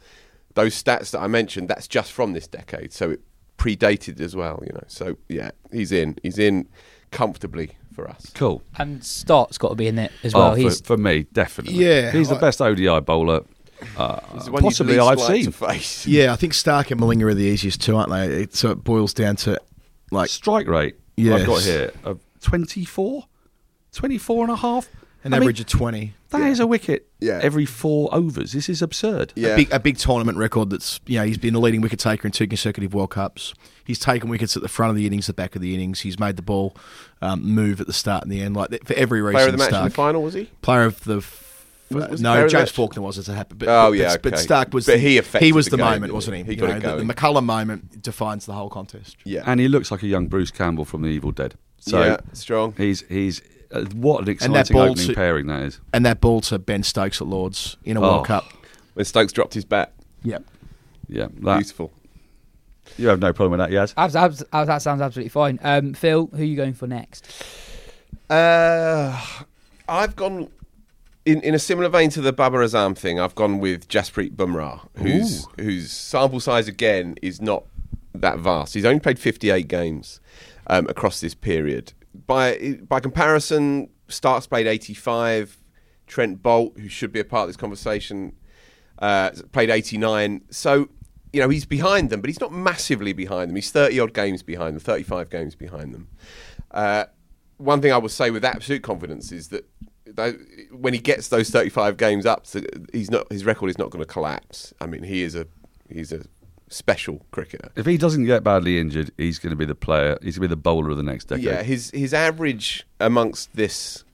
those stats that I mentioned, that's just from this decade, so it predated as well. You know, so yeah, he's in. He's in comfortably for us. Cool. And Starc's got to be in it as well. oh, He's for, for me, definitely. Yeah, he's the I- best ODI bowler uh, He's the one you'd possibly I've seen. face. Yeah, I think Stark and Malinga are the easiest two, aren't they? It, so it boils down to like Strike rate Yes. I've got here of 24, 24 and a half. An I mean, average of twenty. That is a wicket Yeah. every four overs. This is absurd. Yeah. A big, a big tournament record. That's you know he's been the leading wicket taker in two consecutive World Cups. He's taken wickets at the front of the innings, the back of the innings. He's made the ball um, move at the start and the end. Like for every reason. Player of the match in the final was he? player of the. Was- was no, James match? Faulkner was as it happened. But, Oh, but, yeah, but okay. Starc was. But he affected He was the the, game, moment, wasn't he? he? He You got know, it the, going. the McCullum moment defines the whole contest. Yeah, And he looks like a young Bruce Campbell from The Evil Dead. So yeah, strong. he's he's uh, what an And that exciting ball opening to- pairing that is. And that ball to Ben Stokes at Lords in a Oh. World Cup. When Stokes dropped his bat, Yep. Yeah, that, beautiful. you have no problem with that, Yas. abs, abs, abs- that sounds absolutely fine. Um, Phil, who are you going for next? Uh, I've gone in in a similar vein to the Babar Azam thing. I've gone with Jasprit Bumrah, whose whose sample size again is not that vast. He's only played 58 games um, across this period. By by comparison, Starc's played 85. Trent Boult, who should be a part of this conversation, uh, played 89. So, you know, he's behind them, but he's not massively behind them. He's 30 odd games behind them, 35 games behind them. Uh, one thing I will say with absolute confidence is that when he gets those 35 games up, he's not his record is not going to collapse. I mean, he is a he's a special cricketer. If he doesn't get badly injured, he's going to be the player. He's going to be the bowler of the next decade. Yeah, his his average amongst this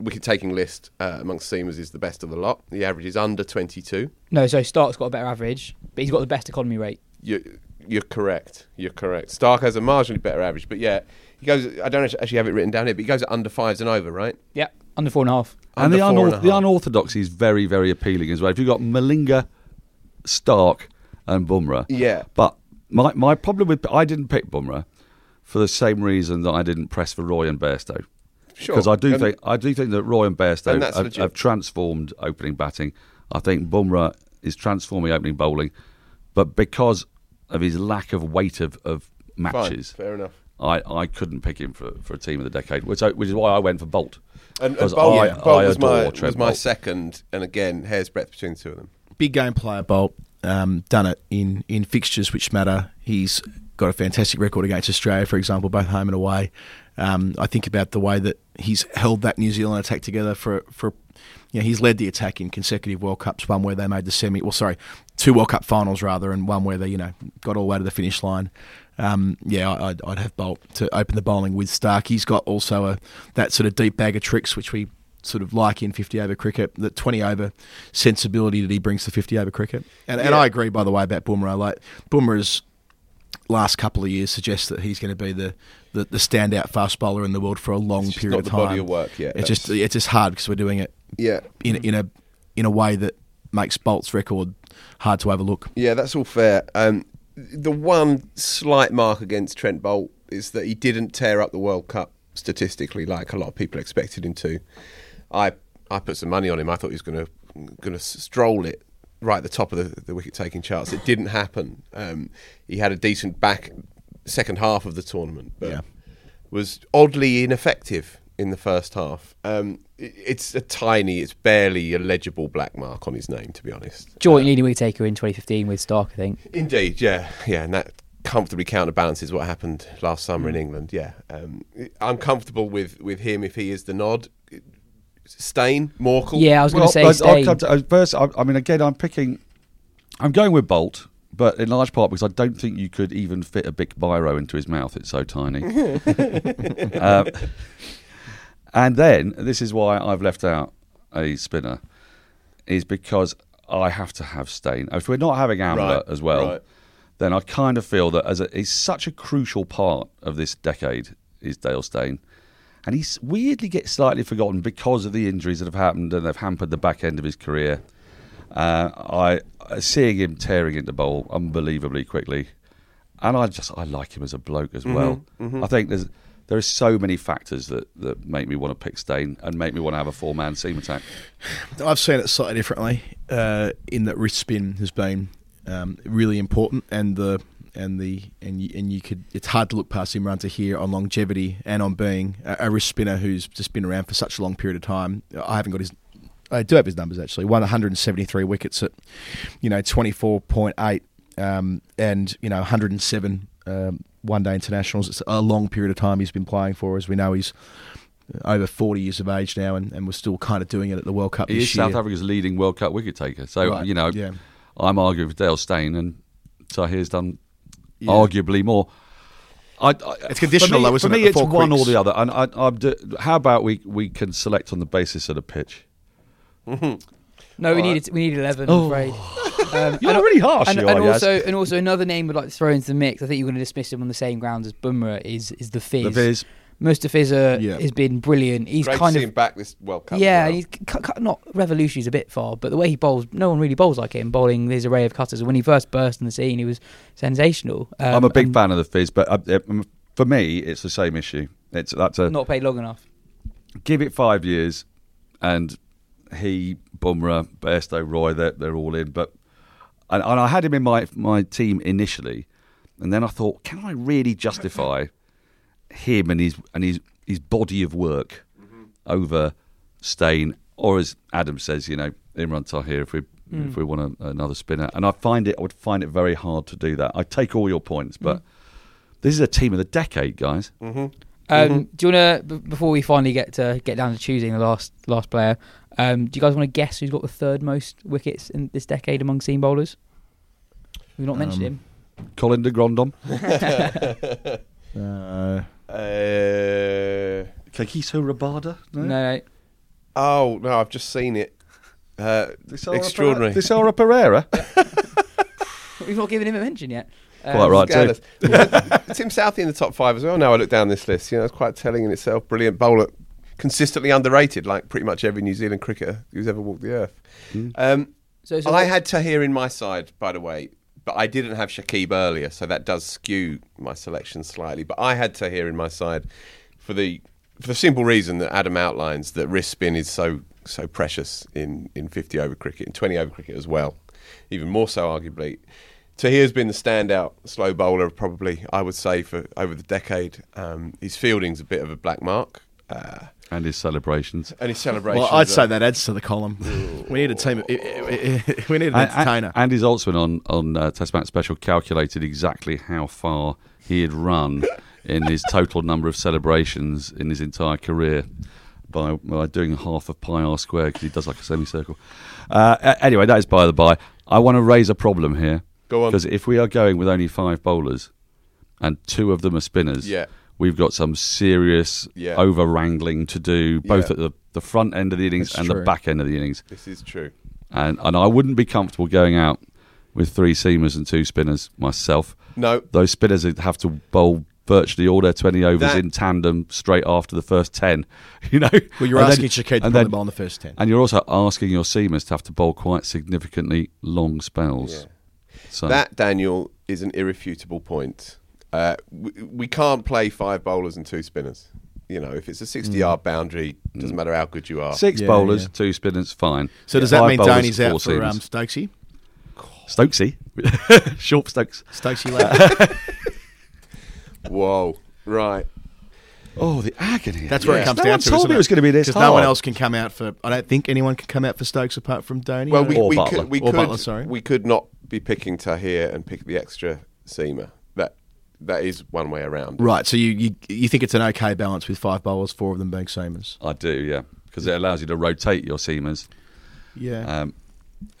wicket taking list uh, amongst seamers is the best of the lot. The average is under 22. No, so Starc's got a better average, but he's got the best economy rate. You're, you're correct. You're correct. Starc has a marginally better average, but yeah, he goes. I don't actually have it written down here, but he goes at under fives and over, right? Yep, under four and a half. and Under the, four and the unorthodoxy is very, very appealing as well. If you've got Malinga, Stark, and Bumrah. Yeah. But my my problem with I didn't pick Bumrah for the same reason that I didn't press for Roy and Bairstow. Sure. Because I do And- think I do think that Roy and Bairstow And have, have transformed opening batting. I think Bumrah is transforming opening bowling, but because of his lack of weight of, of Fine, matches, fair enough. I, I couldn't pick him for, for a team of the decade, which I, which is why I went for Boult. And, and Boult, I- Boult I was my was my Boult. second, and again, hair's breadth between the two of them. big game player Boult. Um, done it in, in fixtures which matter. He's got a fantastic record against Australia, for example, both home and away. Um, I think about the way that he's held that New Zealand attack together for for. You know, he's led the attack in consecutive World Cups. One where they made the semi, well, sorry, two World Cup finals rather, and one where they you know got all the way to the finish line. Um, yeah, I'd, I'd have Boult to open the bowling with Starc. He's got also a that sort of deep bag of tricks which we sort of like in 50 over cricket, the 20 over sensibility that he brings to 50 over cricket. And, and I agree, by the way, about Bumrah. Like Bumrah's last couple of years suggests that he's going to be the, the, the standout fast bowler in the world for a long period of time. body of work yet, It's just it's just hard because we're doing it Yeah, in in a in a way that makes Boult's record hard to overlook. yeah, that's all fair. Um, the one slight mark against Trent Boult is that he didn't tear up the World Cup statistically, like a lot of people expected him to. I I put some money on him. I thought he was going to going to stroll it right at the top of the, the wicket taking charts. It didn't happen. Um, he had a decent back second half of the tournament, but Yeah. was oddly ineffective in the first half. Um, it- it's a tiny, it's barely a legible black mark on his name, to be honest. Joint leading wicket taker in 2015 with Starc, I think. Indeed, yeah, yeah, and that comfortably counterbalances what happened last summer Hmm. in England. Yeah, um, I'm comfortable with with him if he is the nod. Steyn, Morkel. Yeah, I was going to say I- I'll Steyn. come to- uh, first, I, I mean, again, I'm picking. I'm going with Bolt, but in large part because I don't think you could even fit a big biro into his mouth. It's so tiny. um, and then this is why I've left out a spinner, is because I have to have Steyn. If we're not having Amla Right, as well, right. then I kind of feel that as a, he's such a crucial part of this decade is Dale Steyn. And he's weirdly gets slightly forgotten because of the injuries that have happened and they've hampered the back end of his career. Uh, I uh, seeing him tearing into bowl unbelievably quickly, and I just I like him as a bloke as well. I think there's there are so many factors that, that make me want to pick Steyn and make me want to have a four man seam attack. I've seen it slightly differently. Uh, in that wrist spin has been um, really important, and the and the and you, and you could it's hard to look past Imran Tahir on longevity and on being a, a wrist spinner who's just been around for such a long period of time. I haven't got his. I do have his numbers actually. Won 173 wickets at, you know, 24.8, um, and you know 107 um, one day internationals. It's a long period of time he's been playing for. As we know, he's over 40 years of age now, and, and we're still kind of doing it at the World Cup He this is year. South Africa's leading World Cup wicket taker. So, Right, you know, yeah. I'm arguing for Dale Steyn, and Tahir's done Yeah. arguably more. I, I, It's conditional for me, though, isn't for it, me, the it's four one or the other. And I, I'm do, how about we, we can select on the basis of the pitch? No, we need we need eleven. Oh. I'm afraid. Um, You're and- really harsh, And, you and are, Yas. also, and also another name would like to throw into the mix. I think you're going to dismiss him on the same grounds as Bumrah is is the Fizz. The Viz. Mustafiz Yeah. has been brilliant. He's Great kind to see of him back this World Cup. yeah, well. he's cu- cu- not revolutionary is a bit far, but the way he bowls, no one really bowls like him. Bowling this array of cutters. When he first burst in the scene, he was sensational. Um, I'm a big fan of the Fizz, but uh, um, for me, it's the same issue. It's that's a Not paid long enough. give it five years, and he, Bumrah, Bairstow, Roy, they're, they're all in. But and, and I had him in my my team initially, and then I thought, can I really justify him and his and his his body of work over Steyn, or as Adam says, you know, Imran Tahir if we if we want a, another spinner. And I find it, I would find it very hard to do that. I take all your points, but. This is a team of the decade, guys. Um, Mm-hmm. Do you want to, b- before we finally get to get down to choosing the last last player, um, do you guys want to guess who's got the third most wickets in this decade among seam bowlers? We've not mentioned Um, him. Colin de Grandhomme. Uh, Uh, Kagiso Rabada? No, no. oh no, I've just seen it. Uh, Thisara extraordinary. Perera? Thisara Perera? We've not given him a mention yet. Um, Quite right, too. Scandalous. Tim Southee in the top five as well. Now I look down this list, you know, it's quite telling in itself. Brilliant bowler, consistently underrated, like pretty much every New Zealand cricketer who's ever walked the earth. Um, So, so I what- had Tahir in my side, by the way, but I didn't have Shakib earlier, so that does skew my selection slightly. But I had Tahir in my side for the for the simple reason that Adam outlines that wrist spin is so so precious in, in 50 over cricket and 20 over cricket as well, even more so arguably. Tahir's been the standout slow bowler, probably I would say for over the decade. Um, his fielding's a bit of a black mark, uh, and his celebrations. and his celebrations. well, I'd say that adds to the column. We need a team. we need an And, entertainer. and, Andy Zaltzman on, on uh, Test Match Special calculated exactly how far he had run in his total number of celebrations in his entire career by, by doing half of pi r squared because he does like a semicircle. Uh, anyway, that is by the by. I want to raise a problem here. Go on. Because if we are going with only five bowlers and two of them are spinners, Yeah. We've got some serious Yeah. over wrangling to do, both Yeah. at the, the front end of the innings That's and the back end of the innings. This is true. And, and I wouldn't be comfortable going out with three seamers and two spinners myself. No, Those spinners have to bowl virtually all their 20 overs That- in tandem straight after the first 10. You know? well, you're And asking then- Shakib to and probably then- bowl in the first ten. And you're also asking your seamers to have to bowl quite significantly long spells. Yeah. So That, Daniel, is an irrefutable point. Uh, we, we can't play five bowlers and two spinners. You know, if it's a 60 yard boundary, doesn't matter how good you are. six Yeah, bowlers, yeah. two spinners, fine. So does Five that mean bowlers, Danny's four out for um, Stokesy? Stokesy. Short Stokes. Stokesy lad. Whoa. Right. Oh, the agony. That's where Yeah. it comes No down one to. told isn't me it was going to be this Because no one else can come out for. I don't think anyone can come out for Stokes apart from Dhoni. Well, we, Or we Buttler. could we Or could Buttler, sorry. we could not be picking Tahir and pick the extra seamer. That that is one way around. right. So you, you you think it's an okay balance with five bowlers, four of them being seamers? I do, yeah. Because it allows you to rotate your seamers. Yeah. Um,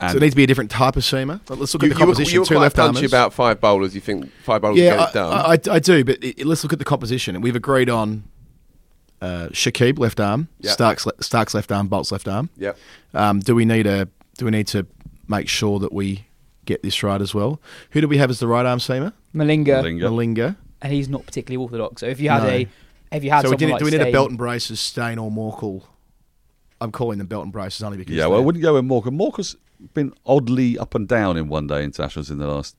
so it needs to be a different type of seamer. Well, Let's look You, at the you were, composition. you were two quite left punchy armers. about five bowlers. You think five bowlers yeah, get I, it done? I, I do. But it, let's look at the composition. We've agreed on uh, Shakib left arm, Yeah. Starc's le- Starks left arm, Boult's left arm. Yeah. Um, do we need a do we need to make sure that we get this right as well? Who do we have as the right arm seamer? Malinga, Malinga. Malinga. and he's not particularly orthodox. So if you had No. a, if you had So we did, like do we need a belt and braces, Steyn or Morkel? I'm calling them belt and braces only because yeah, well, I wouldn't go with Morkel. Morkel's been oddly up and down in one day internationals in the last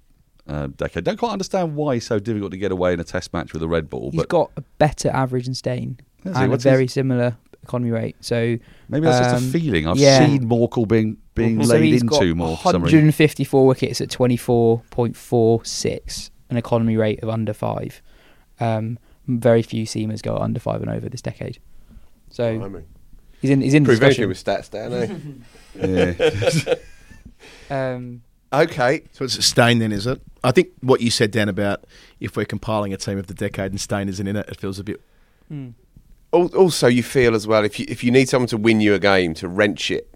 uh, decade. Don't quite understand why he's so difficult to get away in a test match with a red ball. He's But got a better average than Steyn and a very his- similar economy rate. So Maybe that's just Um, a feeling. I've yeah. seen Morkel being being so laid he's got into more for 154 wickets at 24.46, an economy rate of under five. Um, very few seamers go under five and over this decade. So Blimey. he's in. He's in the Pretty discussion. with stats down there. Yeah. Um, okay. So it's Steyn then, is it? I think what you said, Dan, about if we're compiling a team of the decade and Steyn isn't in it, it feels a bit. hmm. Al- Also, you feel as well if you if you need someone to win you a game to wrench it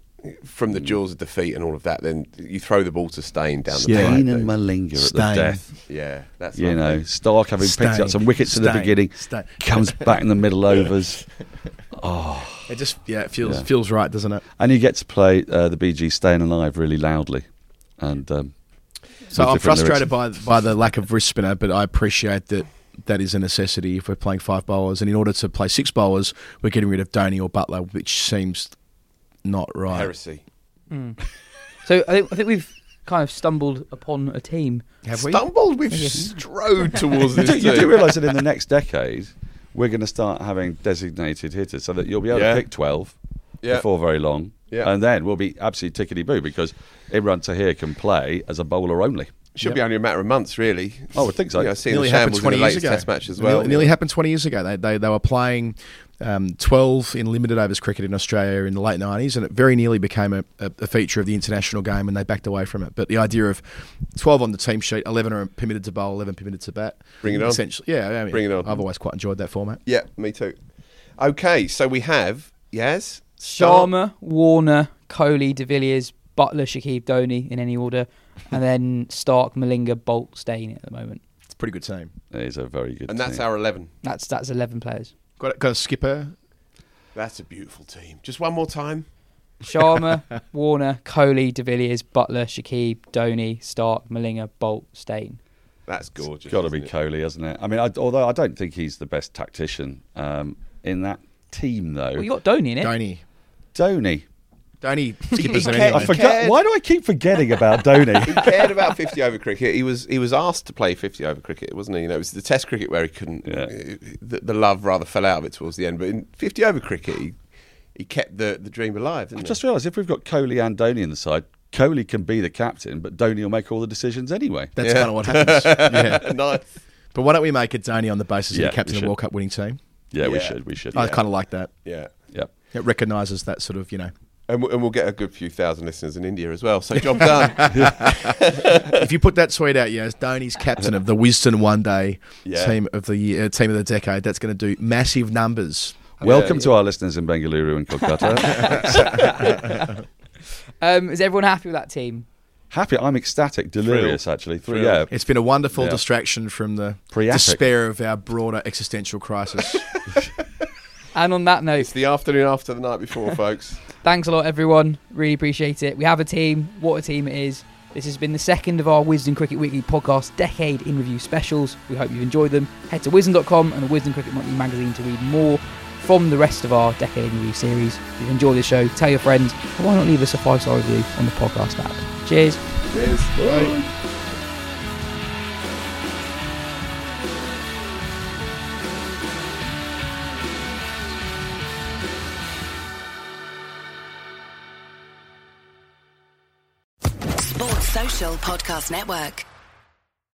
from the jaws of defeat and all of that, then you throw the ball to Steyn down the Yeah. plate. Steyn and you? Malinga at the death. Yeah, that's You lovely. know, Starc having picked up some wickets in the beginning, Steyn. comes back in the middle overs. Oh, It just yeah, it feels Yeah. feels right, doesn't it? and you get to play uh, the Bee Gees Staying Alive really loudly. And um, So I'm frustrated lyrics. by by the lack of wrist spinner, but I appreciate that that is a necessity if we're playing five bowlers. And in order to play six bowlers, we're getting rid of Dhoni or Buttler, which seems not right. heresy. hmm. So I think, I think we've kind of stumbled upon a team. Have we? Stumbled, we've strode towards you this. do, you do realise that in the next decade, we're going to start having designated hitters so that you'll be able Yeah. to pick 12 Yeah. before very long. Yeah. And then we'll be absolutely tickety boo because Imran Tahir can play as a bowler only. Should Yep. be only a matter of months, really. Oh, I think so. Yeah, I've seen nearly the happened shambles in 20 the years ago. Test match as well. Nearly, nearly happened 20 years ago. They, they, they were playing um, 12 in limited overs cricket in Australia in the late 90s, and it very nearly became a, a, a feature of the international game, and they backed away from it. But the idea of 12 on the team sheet, 11 are permitted to bowl, 11 permitted to bat. Bring it on. Essentially, yeah, I mean, Bring it on. I've always quite enjoyed that format. Yeah, me too. Okay, so we have Yas, Stark, Sharma, Warner, Kohli, De Villiers, Buttler, Shakib Dhoni in any order, and then Starc, Malinga, Boult, Steyn at the moment. It's a pretty good team. It is a very good and that's our eleven. That's that's eleven players. Got, a- got a skipper. That's a beautiful team. Just one more time. Sharma, Warner, Kohli, De Villiers, Buttler, Shakib, Dhoni, Starc, Malinga, Boult, Steyn. That's gorgeous. got to be isn't it? Kohli, hasn't it? I mean, I, although I don't think he's the best tactician um, in that team, though. Well, you got Dhoni in it. Dhoni. Dhoni. Dhoni skippers he are cared- I anyway. forgot. cared. Why do I keep forgetting about Dhoni? he cared about 50 over cricket. He was he was asked to play 50 over cricket, wasn't he? You know, it was the Test cricket where he couldn't. Yeah. The, the love rather fell out of it towards the end. But in 50 over cricket, he, he kept the, the dream alive. Didn't I he? just realised if we've got Kohli and Dhoni in the side, Kohli can be the captain, but Dhoni will make all the decisions anyway. That's Yeah. kind of what happens. yeah. nice. But why don't we make it Dhoni on the basis Yeah, of the captain of should. World Cup winning team? Yeah, we should. We should. I Yeah. kind of like that. Yeah. Yep. It recognises that sort of, you know, And, we- and we'll get a good few thousand listeners in India as well. So job done. if you put that tweet out, yes, Dhoni's captain of the Wisden One Day Yeah. team of the year, uh, team of the decade, that's going to do massive numbers. Welcome Yeah. to our listeners in Bengaluru and Kolkata. Um, is everyone happy with that team? Happy. I'm ecstatic, delirious, actually. Three, Thrilled. yeah. It's been a wonderful Yeah. distraction from the Priapic. despair of our broader existential crisis. And on that note, it's the afternoon after the night before, folks. Thanks a lot, everyone. Really appreciate it. We have a team. What a team it is. This has been the second of our Wisden Cricket Weekly podcast decade in review specials. We hope you've enjoyed them. Head to wisden.com and the Wisden Cricket Monthly magazine to read more from the rest of our decade in review series. If you enjoyed the show, tell your friends, why not leave us a five star review on the podcast app. Cheers. Cheers. Bye. Podcast Network.